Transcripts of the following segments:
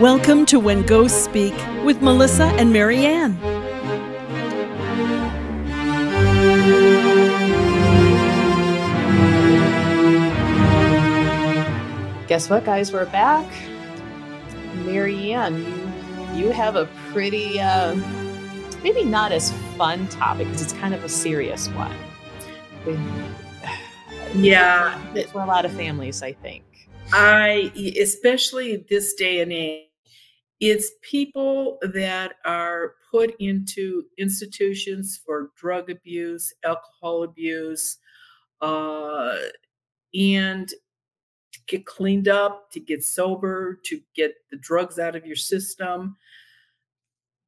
Welcome to When Ghosts Speak with Melissa and Mary Ann. Guess what, guys? We're back. Mary Ann, you, you have a pretty, uh, maybe not as fun topic because it's kind of a serious one. Yeah. For a lot of families, I think. I, especially this day and age, it's people that are put into institutions for drug abuse, alcohol abuse, uh, and get cleaned up, to get sober, to get the drugs out of your system.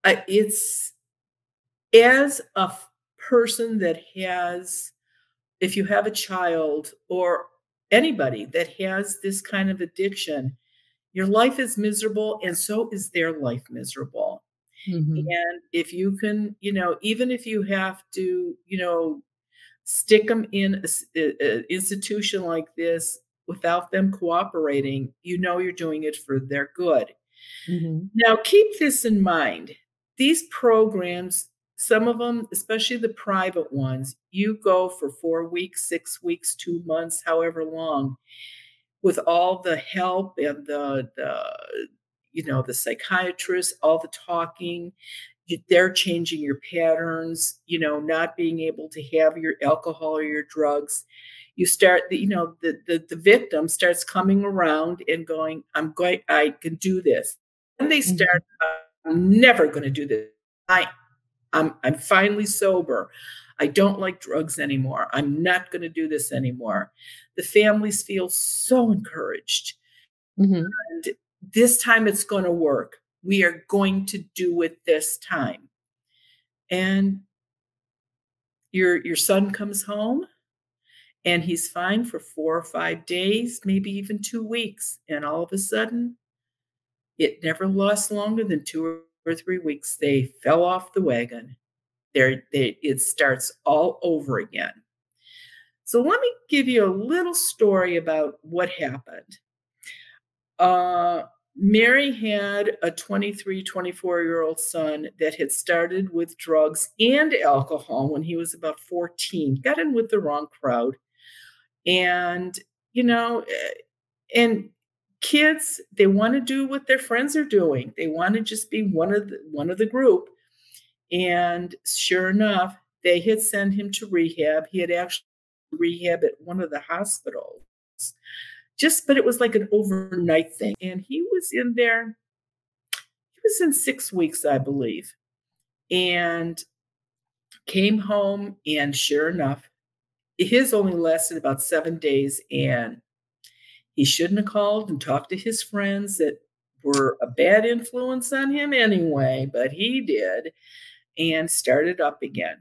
Uh, it's as a person that has, if you have a child or anybody that has this kind of addiction, your life is miserable and so is their life miserable. Mhm. And if you can, you know, even if you have to, you know, stick them in an institution like this without them cooperating, you know you're doing it for their good. Mhm. Now, keep this in mind. These programs, some of them, especially the private ones, you go for four weeks, six weeks, two months, however long, with all the help and the, the you know, the psychiatrist, all the talking. They're changing your patterns, you know, not being able to have your alcohol or your drugs. You start, the, you know, the, the the victim starts coming around and going, "I'm going, I can do this," and they Mhm. start, "I'm never going to do this. I, I'm, I'm finally sober. I don't like drugs anymore. I'm not going to do this anymore." The families feel so encouraged Mhm. and this time it's going to work. We are going to do it this time. And your your son comes home and he's fine for 4 or 5 days, maybe even 2 weeks, and all of a sudden it never lasts longer than 2 or 3 weeks. They fell off the wagon. They're, they it starts all over again. So let me give you a little story about what happened. Uh, Mary had a 23, 24 year old son that had started with drugs and alcohol when he was about 14, got in with the wrong crowd. And, you know, eh, and kids, they want to do what their friends are doing. They want to just be one of the, one of the group. And sure enough, they had sent him to rehab. He had actually rehab at one of the hospitals just but it was like an overnight thing and he was in there he was in six weeks i believe and came home and sure enough his only lasted about seven days and he shouldn't have called and talked to his friends that were a bad influence on him anyway but he did and started up again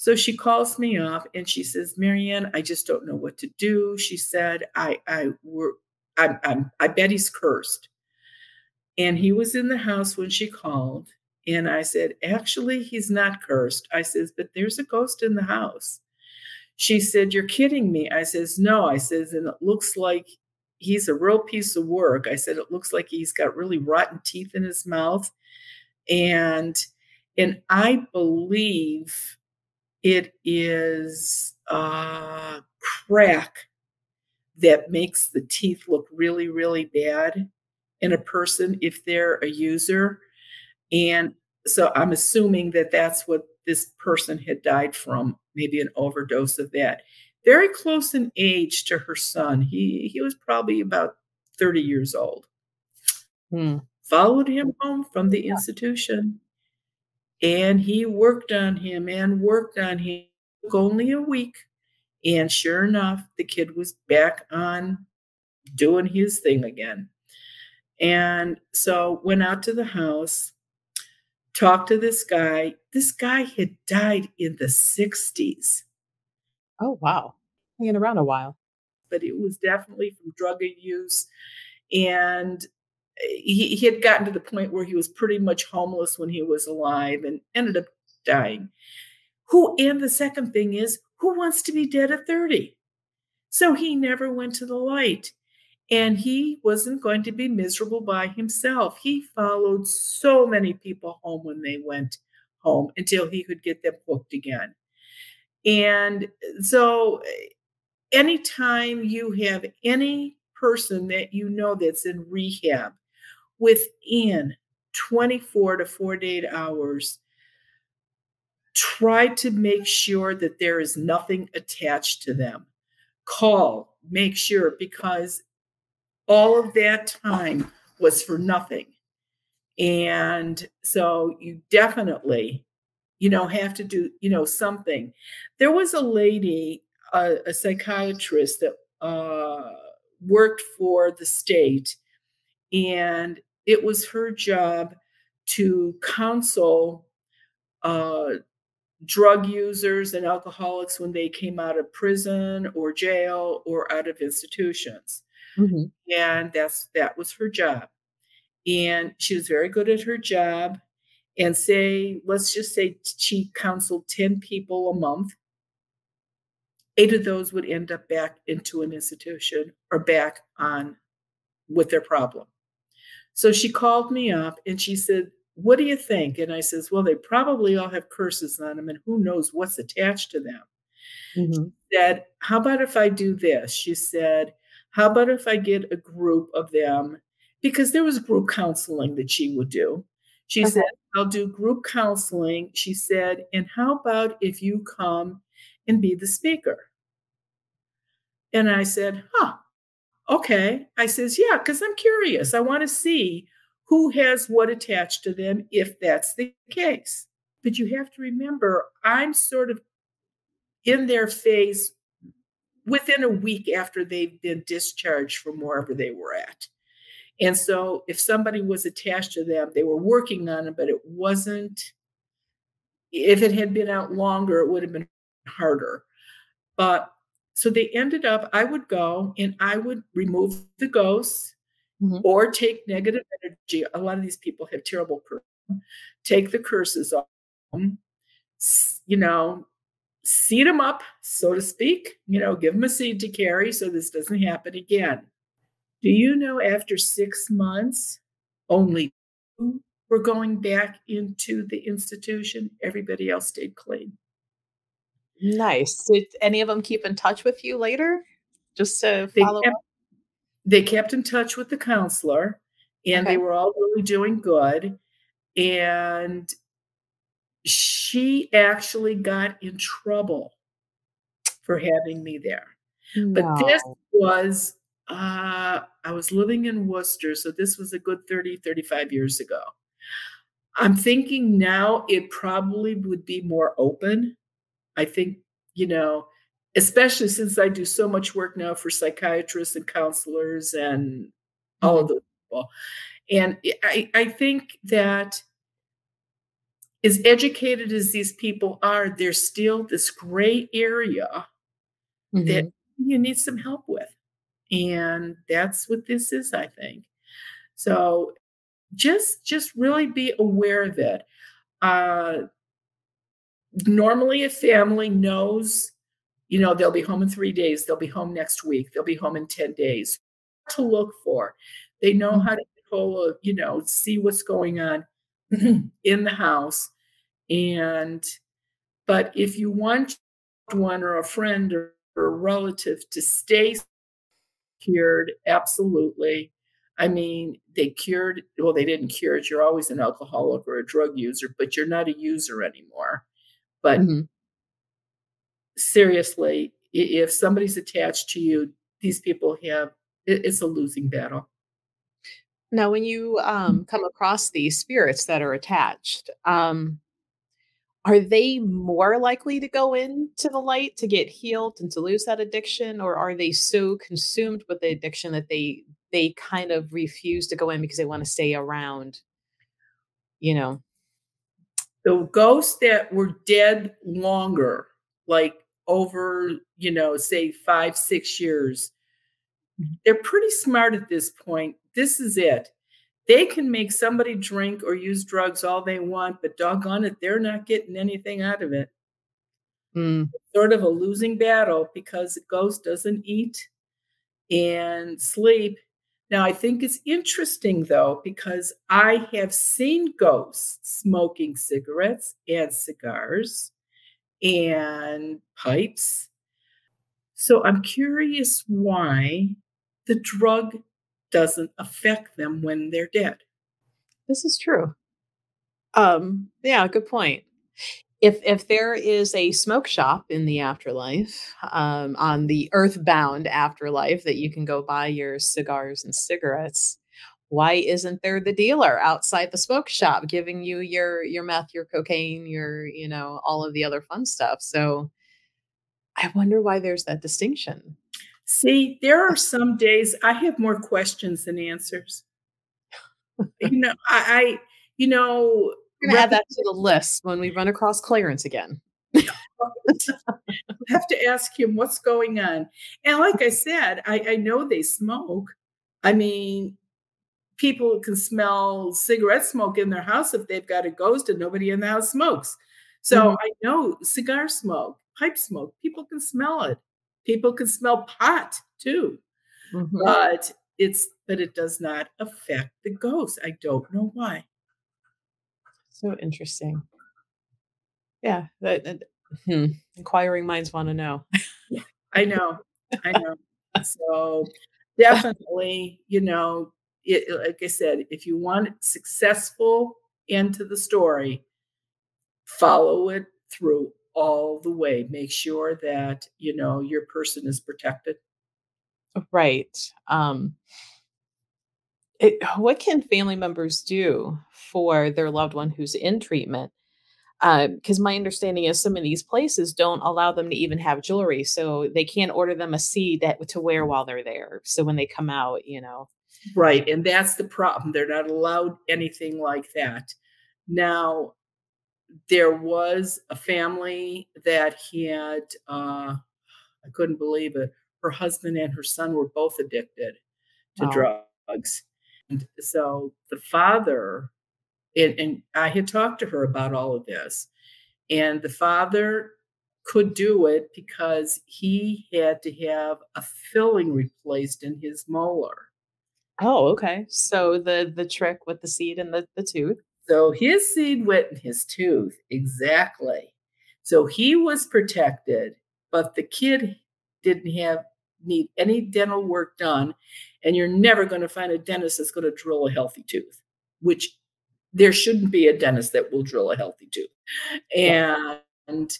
so she calls me up and she says, Mary Ann, I just don't know what to do. She said, I I were I'm, I'm I bet he's cursed. And he was in the house when she called. And I said, actually, he's not cursed. I says, but there's a ghost in the house. She said, You're kidding me. I says, No. I says, and it looks like he's a real piece of work. I said, it looks like he's got really rotten teeth in his mouth. And and I believe it is a crack that makes the teeth look really, really bad in a person if they're a user. And so I'm assuming that that's what this person had died from, maybe an overdose of that. Very close in age to her son. He he was probably about 30 years old. Hmm. Followed him home from the institution and he worked on him and worked on him. Took only a week. And sure enough, the kid was back on doing his thing again. And so went out to the house, talked to this guy. This guy had died in the 60s, Oh, wow. Hanging around a while. but it was definitely from drug use. And he, he had gotten to the point where he was pretty much homeless when he was alive and ended up dying. Who and the second thing is who wants to be dead at 30? So he never went to the light. And he wasn't going to be miserable by himself. He followed so many people home when they went home until he could get them hooked again. And so, anytime you have any person that you know that's in rehab within 24 to 48 hours, try to make sure that there is nothing attached to them. Call, make sure, because all of that time was for nothing. And so you definitely, you know, have to do, you know, something. There was a lady, a, a psychiatrist that uh, worked for the state, and it was her job to counsel uh, drug users and alcoholics when they came out of prison or jail or out of institutions. Mm-hmm. And that's that was her job. And she was very good at her job. And say, let's just say she counseled 10 people a month. Eight of those would end up back into an institution or back on with their problem. So she called me up and she said, what do you think? And I says, well, they probably all have curses on them and who knows what's attached to them. Mm-hmm. She said, how about if I do this? She said, how about if I get a group of them? Because there was group counseling that she would do. She okay. said, I'll do group counseling. She said, and how about if you come and be the speaker? And I said, huh, okay. I says, yeah, because I'm curious. I want to see who has what attached to them if that's the case. But you have to remember, I'm sort of in their face within a week after they've been discharged from wherever they were at. And so if somebody was attached to them, they were working on it, but it wasn't, if it had been out longer, it would have been harder. But so they ended up, I would go and I would remove the ghosts mm-hmm. or take negative energy. A lot of these people have terrible curses. Take the curses off, you know, seed them up, so to speak, you know, give them a seed to carry so this doesn't happen again. Do you know after six months, only two were going back into the institution? Everybody else stayed clean. Nice. Did any of them keep in touch with you later? Just to follow kept, up? they kept in touch with the counselor and okay. they were all really doing good. And she actually got in trouble for having me there. No. But this was, uh, I was living in Worcester, so this was a good 30, 35 years ago. I'm thinking now it probably would be more open. I think, you know, especially since I do so much work now for psychiatrists and counselors and all of mm-hmm. those people. And I, I think that as educated as these people are, there's still this gray area mm-hmm. that you need some help with. And that's what this is, I think. So just just really be aware of it. Uh, normally a family knows you know, they'll be home in three days, they'll be home next week, they'll be home in 10 days. To look for. They know mm-hmm. how to control, you know, see what's going on in the house. And, but if you want one or a friend or, or a relative to stay cured, absolutely. I mean, they cured, well, they didn't cure it. You're always an alcoholic or a drug user, but you're not a user anymore. But mm-hmm seriously, if somebody's attached to you, these people have it's a losing battle. Now, when you um, come across these spirits that are attached, um, are they more likely to go into the light to get healed and to lose that addiction, or are they so consumed with the addiction that they they kind of refuse to go in because they want to stay around? You know, the ghosts that were dead longer, like over, you know, say five, six years, they're pretty smart at this point. This is it. They can make somebody drink or use drugs all they want, but doggone it, they're not getting anything out of it. Mm. Sort of a losing battle because the ghost doesn't eat and sleep Now, I think it's interesting though, because I have seen ghosts smoking cigarettes and cigars and pipes. So I'm curious why the drug doesn't affect them when they're dead. This is true. Um, yeah, good point. If if there is a smoke shop in the afterlife, um, on the earthbound afterlife that you can go buy your cigars and cigarettes, why isn't there the dealer outside the smoke shop giving you your your meth, your cocaine, your, you know, all of the other fun stuff? So I wonder why there's that distinction. See, there are some days I have more questions than answers. You know, I, I you know, gonna add that to the list when we run across Clarence again. have to ask him what's going on. And like I said, I, I know they smoke. I mean, people can smell cigarette smoke in their house if they've got a ghost and nobody in the house smokes. So Mhm. I know cigar smoke, pipe smoke, people can smell it. People can smell pot too. Mhm. But it's but it does not affect the ghost. I don't know why. So interesting. Yeah, that, that- hmm. Inquiring minds want to know. I know. I know. So definitely, you know, it, it- like I said, if you want successful end to the story, follow it through all the way. Make sure that, you know, your person is protected. Right. Um, it, what can family members do for their loved one who's in treatment? Because my understanding is some of these places don't allow them to even have jewelry, so they can't order them a seed that to wear while they're there. So when they come out, you know, Right. And that's the problem. They're not allowed anything like that. Now, there was a family that had, uh, I couldn't believe it. Her husband and her son were both addicted to Oh. drugs. And so the father, and, and I had talked to her about all of this, and the father could do it because he had to have a filling replaced in his molar. oh, okay. So the the trick with the seed and the the tooth. So his seed went in his tooth. Exactly. So he was protected, but the kid didn't have need any dental work done. And you're never going to find a dentist that's going to drill a healthy tooth, which there shouldn't be a dentist that will drill a healthy tooth. And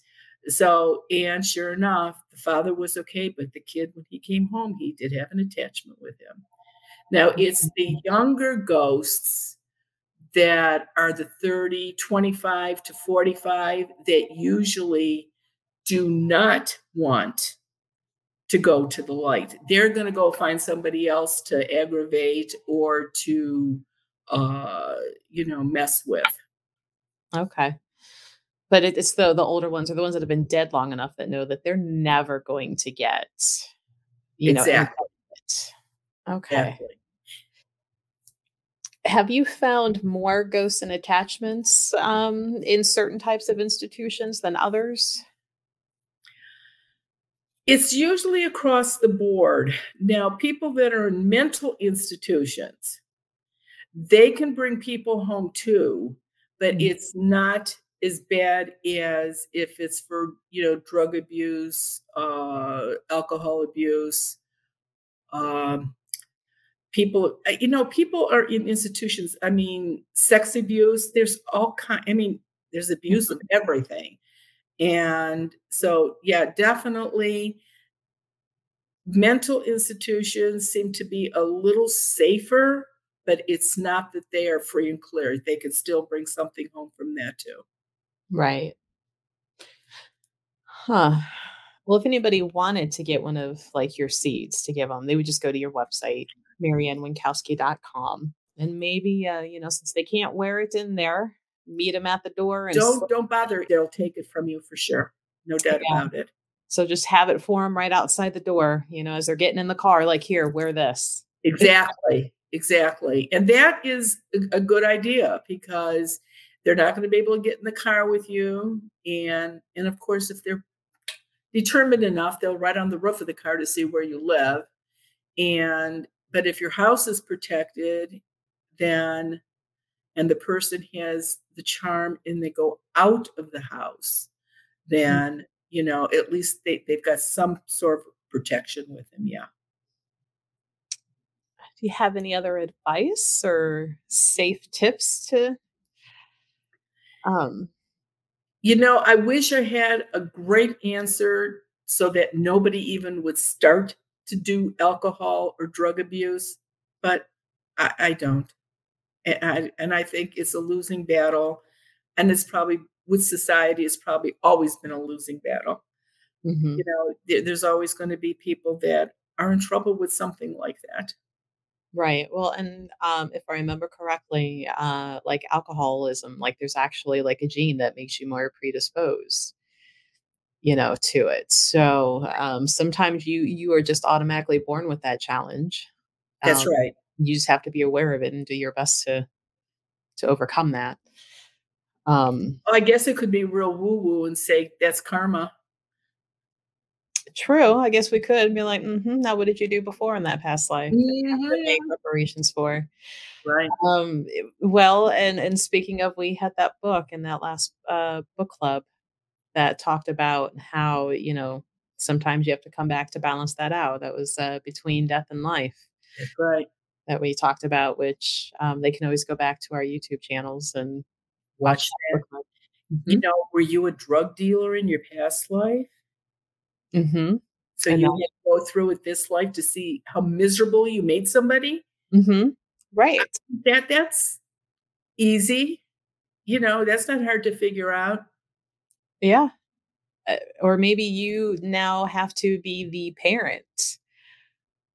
so, and sure enough, the father was okay, but the kid, when he came home, he did have an attachment with him. Now, mm-hmm. it's the younger ghosts that are the 30, 25 to 45 that usually do not want to go to the light. They're going to go find somebody else to aggravate or to, uh, you know, mess with. Okay. But it, it's the the older ones or the ones that have been dead long enough that know that they're never going to get, you Exactly. involvement. Okay. Exactly. Have you found more ghosts and attachments um, in certain types of institutions than others? It's usually across the board. Now, people that are in mental institutions, they can bring people home too, but Mm. it's not as bad as if it's for, you know, drug abuse, uh, alcohol abuse. Um, people, uh, you know, people are in institutions. I mean, sex abuse, there's all kind, I mean, there's abuse of everything. And so, yeah, definitely mental institutions seem to be a little safer, but it's not that they are free and clear. They could still bring something home from that too. Right. Huh. Well, if anybody wanted to get one of like your seeds to give them, they would just go to your website, maryannwinkowski.com. And maybe, uh, you know, since they can't wear it in there, meet them at the door and Don't don't bother. They'll take it from you for sure. No doubt Yeah. about it. so just have it for them right outside the door, you know, as they're getting in the car, like, here, wear this. Exactly. Exactly. And that is a, a good idea because they're not going to be able to get in the car with you. And and of course, if they're determined enough, they'll write on the roof of the car to see where you live. And but if your house is protected, then and the person has the charm and they go out of the house, then you know at least they, they've got some sort of protection with them. Yeah. Do you have any other advice or safe tips to um You know, I wish I had a great answer so that nobody even would start to do alcohol or drug abuse, but I, I don't. And I, and I think it's a losing battle. And it's probably with society, it's probably always been a losing battle. mhm. You know, there, there's always going to be people that are in trouble with something like that. Right. Well, and um, if I remember correctly, uh, like alcoholism, like there's actually like a gene that makes you more predisposed, you know, to it. So um, sometimes you you are just automatically born with that challenge. That's Um, right. You just have to be aware of it and do your best to to overcome that. Um, I guess it could be real woo woo and say that's karma. true. I guess we could be like, hmm now what did you do before in that past life? that you have to Mhm. make reparations for. Right. Um, well, and and speaking of, we had that book in that last uh, book club that talked about how you know sometimes you have to come back to balance that out. That was uh, between death and life That's right. That we talked about, which um, they can always go back to our YouTube channels and Watch watch that. that club. You know, were you a drug dealer in your past life? Mhm. So And you to go through with this life to see how miserable you made somebody? Mhm. Right. That that's easy. You know, that's not hard to figure out. Yeah. Uh, or maybe you now have to be the parent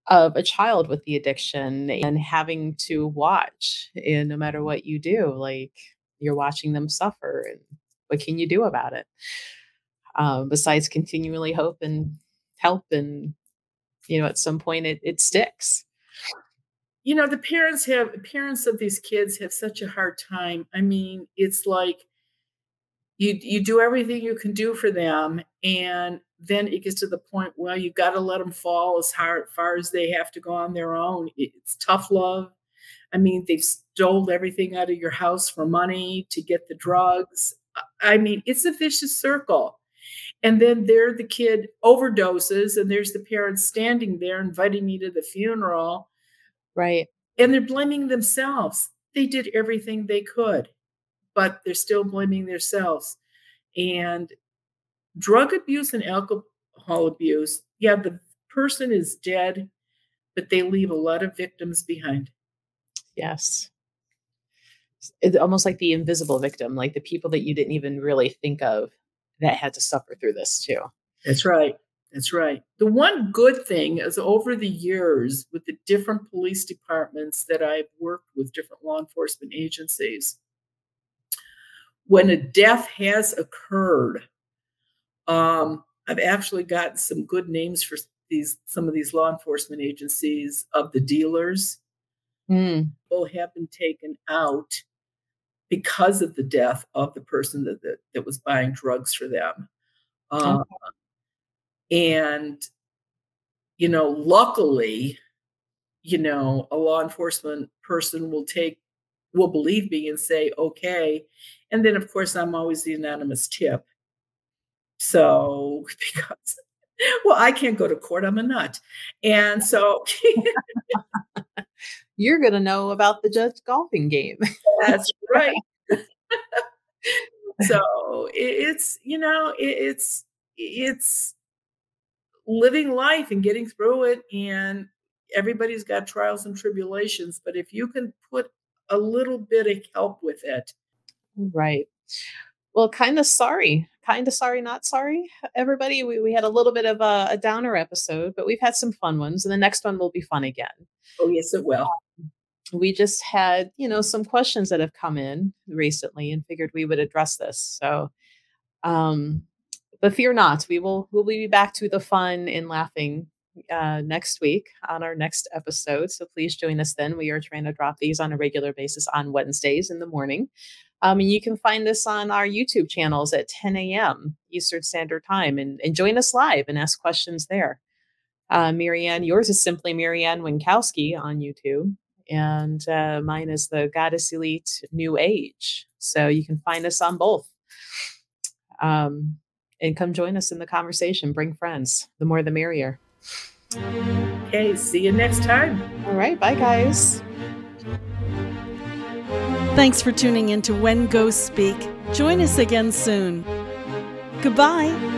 of a child with the addiction and having to watch and no matter what you do like you're watching them suffer and what can you do about it um, besides continually hope and help and you know at some point it, it sticks You know, the parents have parents of these kids have such a hard time. I mean, it's like you you do everything you can do for them and then it gets to the point well you got to let them fall as hard far as they have to go on their own. It's tough love. I mean they've stole everything out of your house for money to get the drugs. I I mean it's a vicious circle. And then there the kid overdoses and there's the parents standing there inviting me to the funeral. Right. And they're blaming themselves. They did everything they could but they're still blaming themselves. And drug abuse and alcohol abuse, yeah, the person is dead, but they leave a lot of victims behind. yes it's almost like the invisible victim like the people that you didn't even really think of that had to suffer through this too That's right. That's right. The one good thing is over the years with the different police departments that I've worked with, different law enforcement agencies, when a death has occurred, um, I've actually gotten some good names for these some of these law enforcement agencies of the dealers Mm, people have been taken out because of the death of the person that that, that was buying drugs for them. Uh, and you know, luckily, you know, a law enforcement person will take will believe me and say okay, and then of course I'm always the anonymous tip. So because well, I can't go to court. I'm a nut, and so you're gonna know about the judge golfing game that's right. so it's you know it's it's living life and getting through it and everybody's got trials and tribulations but if you can put a little bit of help with it Right. Well, kind of sorry. Kind of sorry, not sorry. Everybody, we, we had a little bit of a, a downer episode, but we've had some fun ones, and the next one will be fun again. oh yes it will We just had, you know, some questions that have come in recently and figured we would address this. So, um, but fear not, we will we'll be back to the fun and laughing uh, next week on our next episode. So please join us then. We are trying to drop these on a regular basis on Wednesdays in the morning. Um, and you can find us on our YouTube channels at 10 a.m. Eastern Standard Time and, and join us live and ask questions there. Uh, Mary Ann, yours is simply Mary Ann Winkowski on YouTube, and uh, mine is the Goddess Elite New Age. So you can find us on both. Um, and come join us in the conversation. Bring friends. The more, the merrier. Okay, see you next time. All right, bye, guys. Thanks for tuning in to When Ghosts Speak. Join us again soon. Goodbye.